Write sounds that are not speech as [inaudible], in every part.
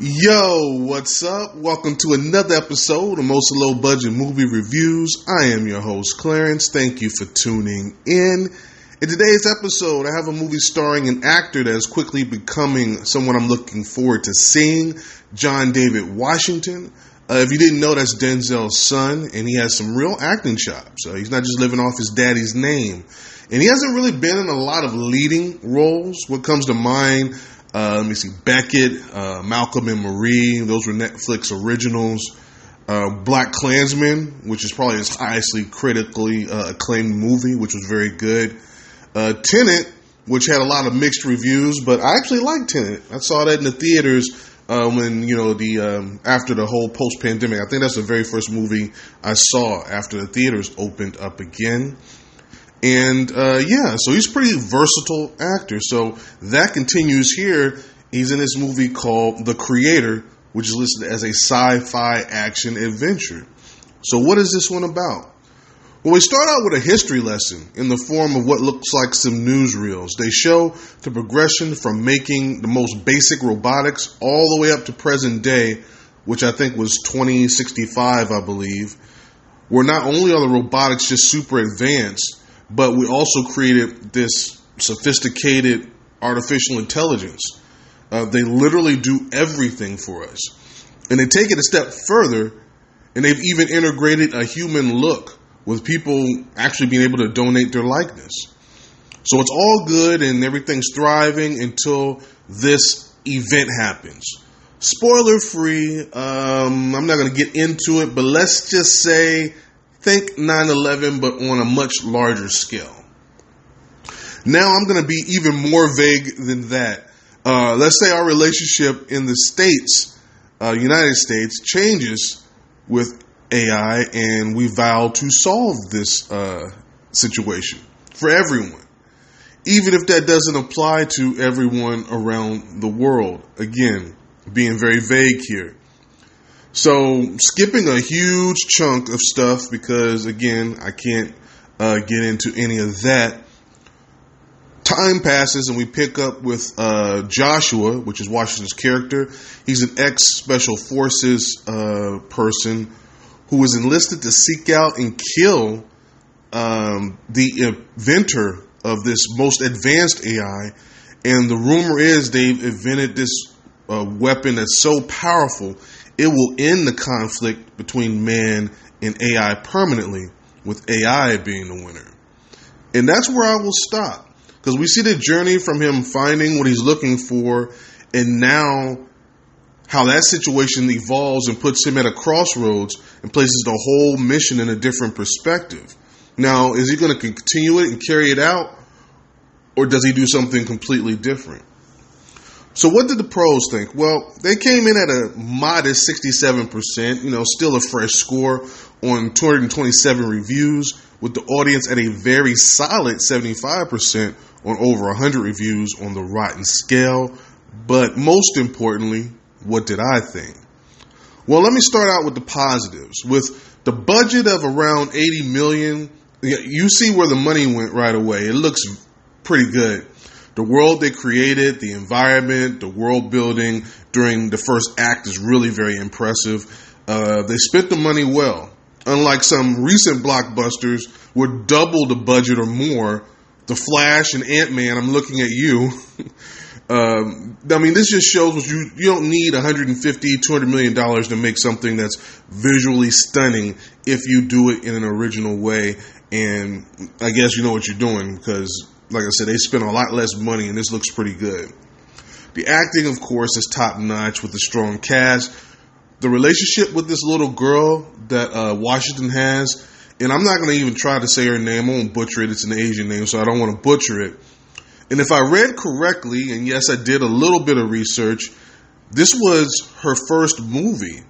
Yo, what's up? Welcome to another episode of Most Low Budget Movie Reviews. I am your host, Clarence. Thank you for tuning in. In today's episode, I have a movie starring an actor that is quickly becoming someone I'm looking forward to seeing, John David Washington. Uh, if you didn't know, that's Denzel's son, and he has some real acting chops. Uh, he's not just living off his daddy's name. And he hasn't really been in a lot of leading roles. What comes to mind uh, let me see, Beckett, uh, Malcolm and Marie. Those were Netflix originals. Uh, Black Klansman, which is probably his highestly critically uh, acclaimed movie, which was very good. Uh, Tenet, which had a lot of mixed reviews, but I actually liked Tenet. I saw that in the theaters uh, when you know the um, after the whole post pandemic. I think that's the very first movie I saw after the theaters opened up again. And uh, yeah, so he's a pretty versatile actor. So that continues here. He's in this movie called The Creator, which is listed as a sci fi action adventure. So, what is this one about? Well, we start out with a history lesson in the form of what looks like some newsreels. They show the progression from making the most basic robotics all the way up to present day, which I think was 2065, I believe, where not only are the robotics just super advanced, but we also created this sophisticated artificial intelligence. Uh, they literally do everything for us. And they take it a step further, and they've even integrated a human look with people actually being able to donate their likeness. So it's all good and everything's thriving until this event happens. Spoiler free, um, I'm not going to get into it, but let's just say Think 9 11, but on a much larger scale. Now I'm going to be even more vague than that. Uh, let's say our relationship in the States, uh, United States, changes with AI and we vow to solve this uh, situation for everyone. Even if that doesn't apply to everyone around the world. Again, being very vague here. So skipping a huge chunk of stuff because again I can't uh, get into any of that. Time passes and we pick up with uh, Joshua, which is Washington's character. He's an ex special forces uh, person who was enlisted to seek out and kill um, the inventor of this most advanced AI. And the rumor is they've invented this uh, weapon that's so powerful it will end the conflict between man and AI permanently, with AI being the winner. And that's where I will stop. Because we see the journey from him finding what he's looking for, and now how that situation evolves and puts him at a crossroads and places the whole mission in a different perspective. Now, is he going to continue it and carry it out, or does he do something completely different? So what did the pros think? Well, they came in at a modest 67%, you know, still a fresh score on 227 reviews, with the audience at a very solid 75% on over 100 reviews on the Rotten scale. But most importantly, what did I think? Well, let me start out with the positives. With the budget of around 80 million, you see where the money went right away. It looks pretty good the world they created, the environment, the world building during the first act is really very impressive. Uh, they spent the money well. Unlike some recent blockbusters, would double the budget or more. The Flash and Ant Man, I'm looking at you. [laughs] um, I mean, this just shows you you don't need 150, 200 million dollars to make something that's visually stunning if you do it in an original way. And I guess you know what you're doing because like I said, they spent a lot less money, and this looks pretty good. The acting, of course, is top notch with a strong cast. The relationship with this little girl that uh, Washington has, and I'm not going to even try to say her name. I won't butcher it. It's an Asian name, so I don't want to butcher it. And if I read correctly, and yes, I did a little bit of research, this was her first movie.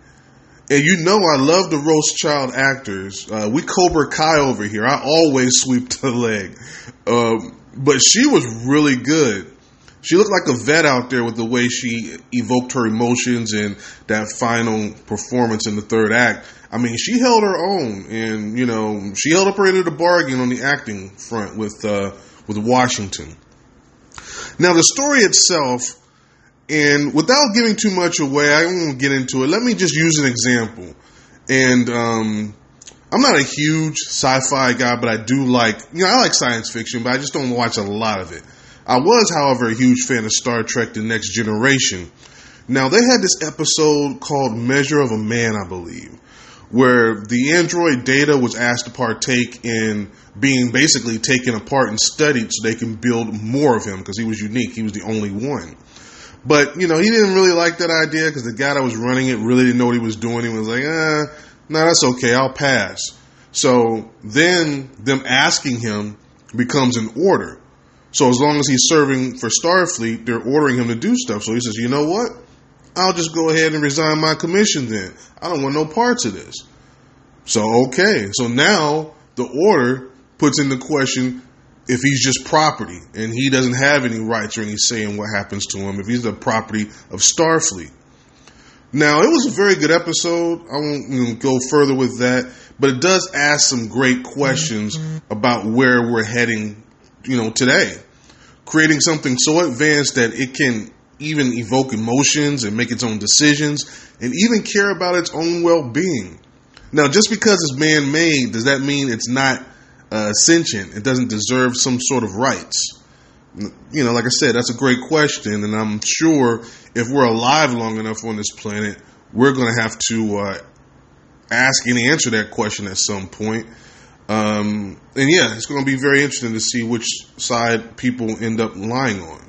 And you know I love the child actors. Uh, we Cobra Kai over here. I always sweep [laughs] the leg. Um, but she was really good. She looked like a vet out there with the way she evoked her emotions and that final performance in the third act. I mean, she held her own, and you know, she held up her end of the bargain on the acting front with uh, with Washington. Now, the story itself, And without giving too much away, I won't get into it. Let me just use an example. And um, I'm not a huge sci-fi guy, but I do like, you know, I like science fiction, but I just don't watch a lot of it. I was, however, a huge fan of Star Trek The Next Generation. Now, they had this episode called Measure of a Man, I believe, where the android Data was asked to partake in being basically taken apart and studied so they can build more of him because he was unique. He was the only one. But, you know, he didn't really like that idea because the guy that was running it really didn't know what he was doing. He was like, ah, no, that's okay. I'll pass. So then them asking him becomes an order. So as long as he's serving for Starfleet, they're ordering him to do stuff. So he says, you know what? I'll just go ahead and resign my commission then. I don't want no parts of this. So, okay. So now the order puts into question if he's just property and he doesn't have any rights or any say in what happens to him, if he's the property of Starfleet. Now, it was a very good episode. I won't you know, go further with that, but it does ask some great questions mm-hmm. about where we're heading, you know, today. Creating something so advanced that it can even evoke emotions and make its own decisions and even care about its own well-being. Now, just because it's man-made, does that mean it's not uh, sentient? It doesn't deserve some sort of rights? you know, like I said, that's a great question, and I'm sure if we're alive long enough on this planet, we're going to have to uh, ask and answer that question at some point. Um, and yeah, it's going to be very interesting to see which side people end up lying on.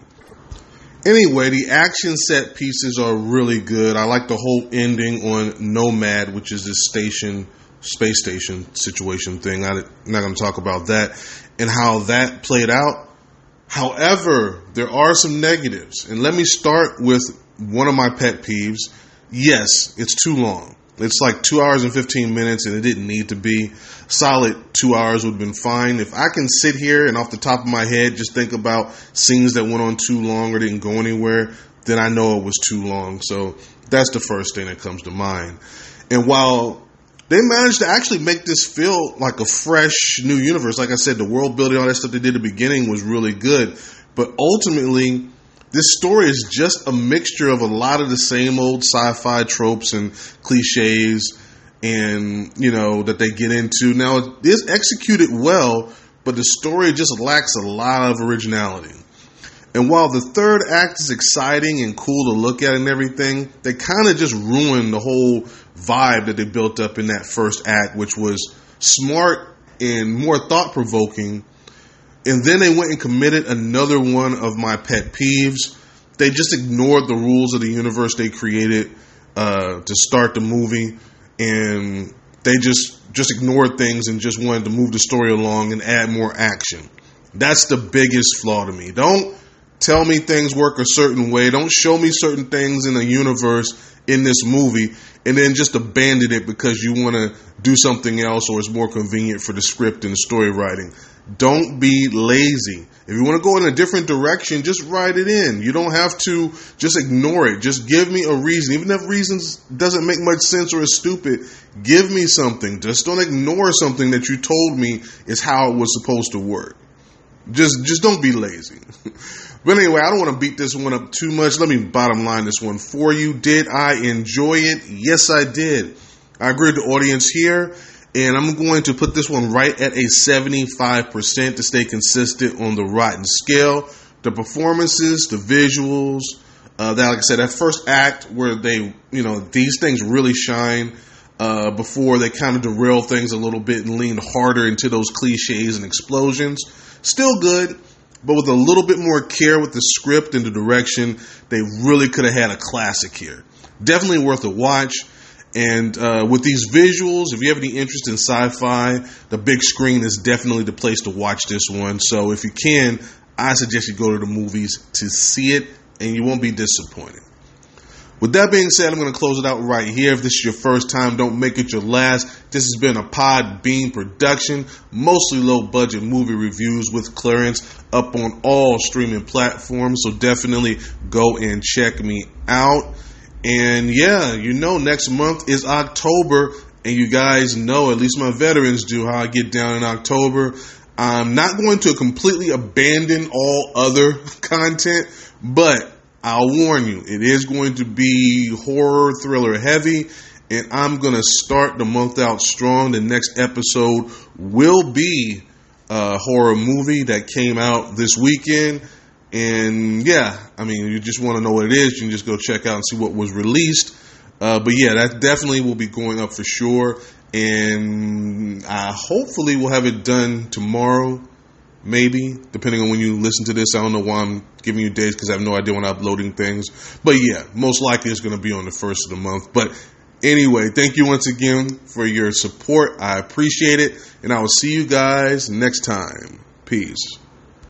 Anyway, the action set pieces are really good. I like the whole ending on Nomad, which is this station, space station situation thing. I'm not going to talk about that and how that played out However, there are some negatives. And let me start with one of my pet peeves. Yes, it's too long. It's like two hours and 15 minutes, and it didn't need to be. Solid two hours would have been fine. If I can sit here and off the top of my head just think about scenes that went on too long or didn't go anywhere, then I know it was too long. So that's the first thing that comes to mind. And while they managed to actually make this feel like a fresh new universe. Like I said, the world building, all that stuff they did at the beginning was really good. But ultimately, this story is just a mixture of a lot of the same old sci-fi tropes and cliches and you know that they get into. Now it is executed well, but the story just lacks a lot of originality. And while the third act is exciting and cool to look at and everything, they kind of just ruin the whole vibe that they built up in that first act, which was smart and more thought provoking. And then they went and committed another one of my pet peeves. They just ignored the rules of the universe they created uh, to start the movie, and they just just ignored things and just wanted to move the story along and add more action. That's the biggest flaw to me. Don't tell me things work a certain way. Don't show me certain things in the universe in this movie and then just abandon it because you want to do something else or it's more convenient for the script and the story writing. Don't be lazy. If you want to go in a different direction, just write it in. You don't have to just ignore it. Just give me a reason. Even if reasons doesn't make much sense or is stupid, give me something. Just don't ignore something that you told me is how it was supposed to work. Just just don't be lazy. [laughs] But anyway, I don't want to beat this one up too much. Let me bottom line this one for you. Did I enjoy it? Yes, I did. I agree with the audience here, and I'm going to put this one right at a 75% to stay consistent on the rotten scale. The performances, the visuals, uh, that, like I said, that first act where they, you know, these things really shine. Uh, before they kind of derail things a little bit and lean harder into those cliches and explosions. Still good but with a little bit more care with the script and the direction, they really could have had a classic here. Definitely worth a watch. And uh, with these visuals, if you have any interest in sci fi, the big screen is definitely the place to watch this one. So if you can, I suggest you go to the movies to see it, and you won't be disappointed. With that being said, I'm going to close it out right here. If this is your first time, don't make it your last. This has been a Podbean production, mostly low budget movie reviews with Clarence up on all streaming platforms. So definitely go and check me out. And yeah, you know, next month is October, and you guys know, at least my veterans do, how I get down in October. I'm not going to completely abandon all other [laughs] content, but I'll warn you, it is going to be horror thriller heavy, and I'm going to start the month out strong. The next episode will be a horror movie that came out this weekend. And yeah, I mean, you just want to know what it is, you can just go check out and see what was released. Uh, but yeah, that definitely will be going up for sure. And I hopefully will have it done tomorrow maybe depending on when you listen to this. I don't know why I'm giving you dates because I have no idea when I'm uploading things. But yeah, most likely it's going to be on the first of the month. But anyway, thank you once again for your support. I appreciate it, and I will see you guys next time. Peace.